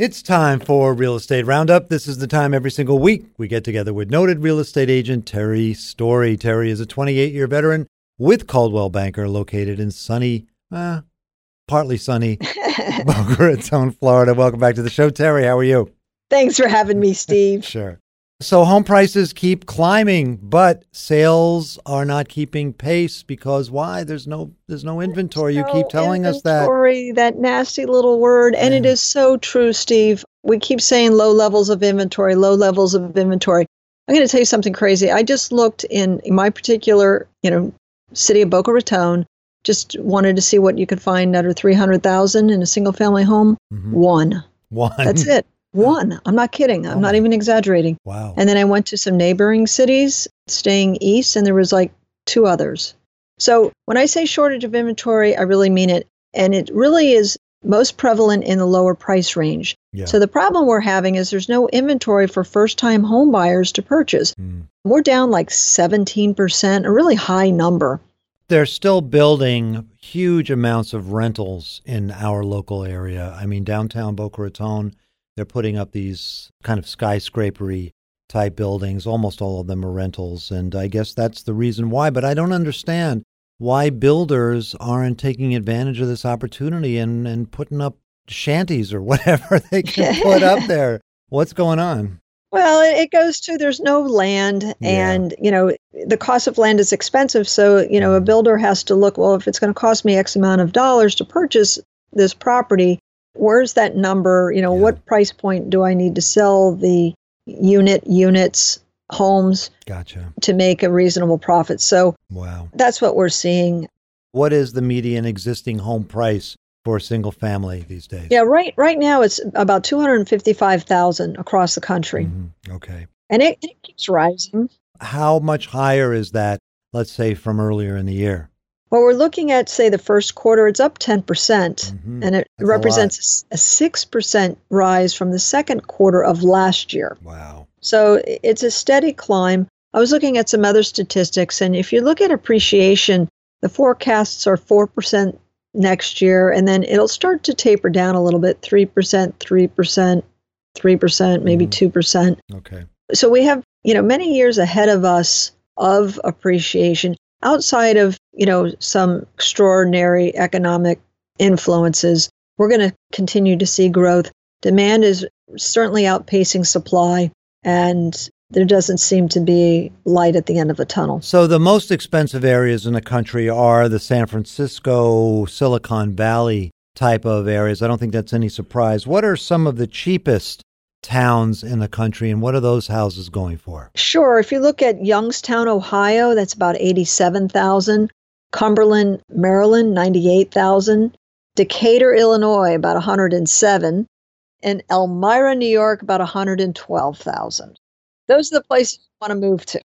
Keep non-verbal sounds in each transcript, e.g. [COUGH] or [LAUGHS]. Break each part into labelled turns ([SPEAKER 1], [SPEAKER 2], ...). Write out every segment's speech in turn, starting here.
[SPEAKER 1] It's time for Real Estate Roundup. This is the time every single week we get together with noted real estate agent Terry Story. Terry is a 28 year veteran with Coldwell Banker located in sunny, uh, partly sunny [LAUGHS] Boca Raton, Florida. Welcome back to the show, Terry. How are you?
[SPEAKER 2] Thanks for having me, Steve. [LAUGHS]
[SPEAKER 1] Sure. So home prices keep climbing, but sales are not keeping pace because why? There's no there's no inventory. you keep telling us that.
[SPEAKER 2] Inventory, that nasty little word, and it is so true, Steve. We keep saying low levels of inventory, low levels of inventory. I'm going to tell you something crazy. I just looked in my particular, you know, city of Boca Raton. Just wanted to see what you could find under 300,000 in a single family home.
[SPEAKER 1] Mhm.
[SPEAKER 2] One.
[SPEAKER 1] One.
[SPEAKER 2] That's it. One. I'm not kidding. I'm
[SPEAKER 1] Oh
[SPEAKER 2] not even exaggerating.
[SPEAKER 1] Wow.
[SPEAKER 2] And then I went to some neighboring cities staying east, and there was like two others. So when I say shortage of inventory, I really mean it. And it really is most prevalent in the lower price range.
[SPEAKER 1] yeah.
[SPEAKER 2] So the problem we're having is there's no inventory for first time home buyers to purchase.
[SPEAKER 1] Mm.
[SPEAKER 2] We're down like 17%, a really high number.
[SPEAKER 1] They're still building huge amounts of rentals in our local area. I mean, downtown Boca Raton, they're putting up these kind of skyscrapery type buildings. Almost all of them are rentals. And I guess that's the reason why. But I don't understand why builders aren't taking advantage of this opportunity and, and putting up shanties or [LAUGHS] whatever they can [LAUGHS] put up there. What's going on?
[SPEAKER 2] Well, it goes to there's no land,
[SPEAKER 1] Yeah.
[SPEAKER 2] and you know the cost of land is expensive. So you know a
[SPEAKER 1] Mhm.
[SPEAKER 2] builder has to look. Well, if it's going to cost me X amount of dollars to purchase this property, where's that number? You know,
[SPEAKER 1] Yeah.
[SPEAKER 2] what price point do I need to sell the unit, units, homes
[SPEAKER 1] Gotcha.
[SPEAKER 2] to make a reasonable profit? So
[SPEAKER 1] Wow.
[SPEAKER 2] that's what we're seeing.
[SPEAKER 1] What is the median existing home price for a single family these days?
[SPEAKER 2] Yeah, right. Right now it's about two hundred fifty-five thousand across the country,
[SPEAKER 1] Mhm. Okay.
[SPEAKER 2] and it, it keeps rising.
[SPEAKER 1] How much higher is that, let's say, from earlier in the year?
[SPEAKER 2] Well, we're looking at, say, the first quarter, it's up 10%,
[SPEAKER 1] Mhm.
[SPEAKER 2] and it
[SPEAKER 1] That's
[SPEAKER 2] represents a 6% rise from the second quarter of last year.
[SPEAKER 1] Wow.
[SPEAKER 2] So it's a steady climb. I was looking at some other statistics, and if you look at appreciation, the forecasts are 4% next year, and then it'll start to taper down a little bit 3%, 3%, 3%, maybe
[SPEAKER 1] Mhm.
[SPEAKER 2] 2%.
[SPEAKER 1] Okay.
[SPEAKER 2] So we have, you know, many years ahead of us of appreciation outside of, you know, some extraordinary economic influences. We're going to continue to see growth. Demand is certainly outpacing supply and there doesn't seem to be light at the end of the tunnel.
[SPEAKER 1] So the most expensive areas in the country are the San Francisco, Silicon Valley type of areas. I don't think that's any surprise. What are some of the cheapest towns in the country, and what are those houses going for?
[SPEAKER 2] Sure, if you look at Youngstown, Ohio, that's about 87,000. Cumberland, Maryland, 98,000. Decatur, Illinois, about 107. And Elmira, New York, about 112,000. Those are the places you want to move to.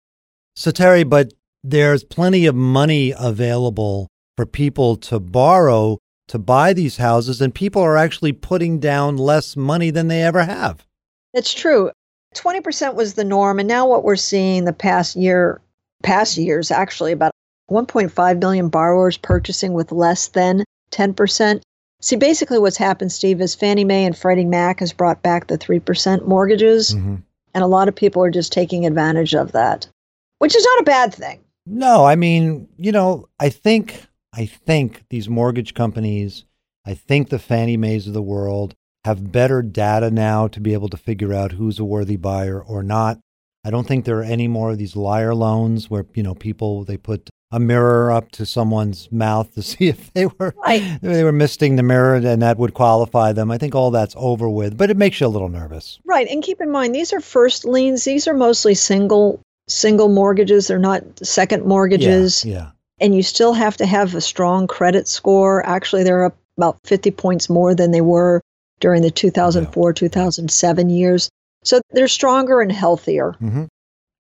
[SPEAKER 1] So, Terry, but there's plenty of money available for people to borrow to buy these houses, and people are actually putting down less money than they ever have.
[SPEAKER 2] That's true. 20% was the norm. And now what we're seeing the past year, past years, actually, about 1.5 million borrowers purchasing with less than 10%. See, basically what's happened, Steve, is Fannie Mae and Freddie Mac has brought back the 3% mortgages.
[SPEAKER 1] Mhm.
[SPEAKER 2] And a lot of people are just taking advantage of that, which is not a bad thing.
[SPEAKER 1] No, I mean, you know, I think I think these mortgage companies, I think the Fannie Mae's of the world have better data now to be able to figure out who's a worthy buyer or not. I don't think there are any more of these liar loans where, you know, people they put a mirror up to someone's mouth to [LAUGHS] see if they were they were misting the mirror and that would qualify them. I think all that's over with, but it makes you a little nervous.
[SPEAKER 2] Right. And keep in mind, these are first liens. These are mostly single single mortgages. They're not second mortgages.
[SPEAKER 1] Yeah.
[SPEAKER 2] and you still have to have a strong credit score. Actually, they're up about 50 points more than they were during the 2004 2007 years. So they're stronger and healthier.
[SPEAKER 1] hmm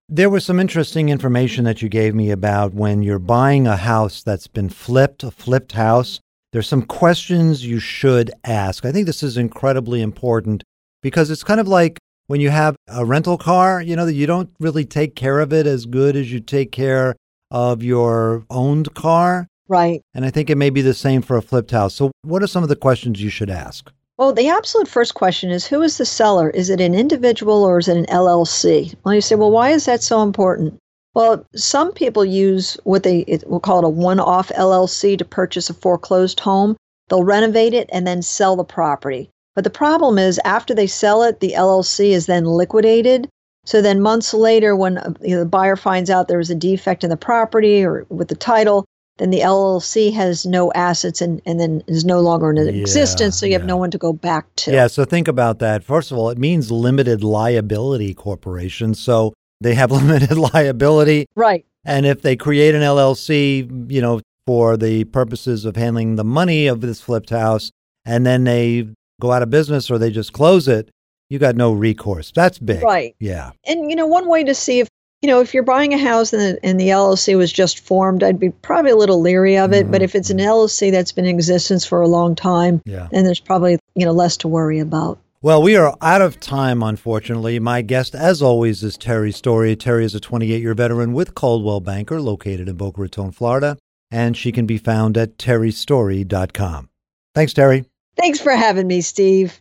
[SPEAKER 1] There was some interesting information that you gave me about when you're buying a house that's been flipped, a flipped house. There's some questions you should ask. I think this is incredibly important because it's kind of like when you have a rental car, you know, that you don't really take care of it as good as you take care of your owned car.
[SPEAKER 2] Right.
[SPEAKER 1] And I think it may be the same for a flipped house. So, what are some of the questions you should ask?
[SPEAKER 2] Well, the absolute first question is who is the seller? Is it an individual or is it an LLC? Well, you say, well, why is that so important? Well, some people use what they we'll call it a one-off LLC to purchase a foreclosed home. They'll renovate it and then sell the property. But the problem is after they sell it, the LLC is then liquidated. So then months later, when uh, you know, the buyer finds out there was a defect in the property or with the title, then the LLC has no assets and, and then is no longer in
[SPEAKER 1] Yeah,
[SPEAKER 2] existence. So you have
[SPEAKER 1] yeah.
[SPEAKER 2] no one to go back to.
[SPEAKER 1] Yeah, so think about that. First of all, it means limited liability corporation. So they have [LAUGHS] limited liability.
[SPEAKER 2] Right.
[SPEAKER 1] And if they create an LLC, you know, for the purposes of handling the money of this flipped house, and then they go out of business or they just close it, you got no recourse. That's big.
[SPEAKER 2] Right.
[SPEAKER 1] Yeah.
[SPEAKER 2] And you know, one way to see if you know if you're buying a house and the, and the LLC was just formed, I'd be probably a little leery of it. But
[SPEAKER 1] Mhm,
[SPEAKER 2] if it's an LLC that's been in existence for a long time,
[SPEAKER 1] Yeah.
[SPEAKER 2] then there's probably you know less to worry about.
[SPEAKER 1] Well, we are out of time, unfortunately. My guest, as always, is Terry Story. Terry is a 28 year veteran with Coldwell Banker, located in Boca Raton, Florida, and she can be found at terrystory.com. Thanks, Terry.
[SPEAKER 2] Thanks for having me, Steve.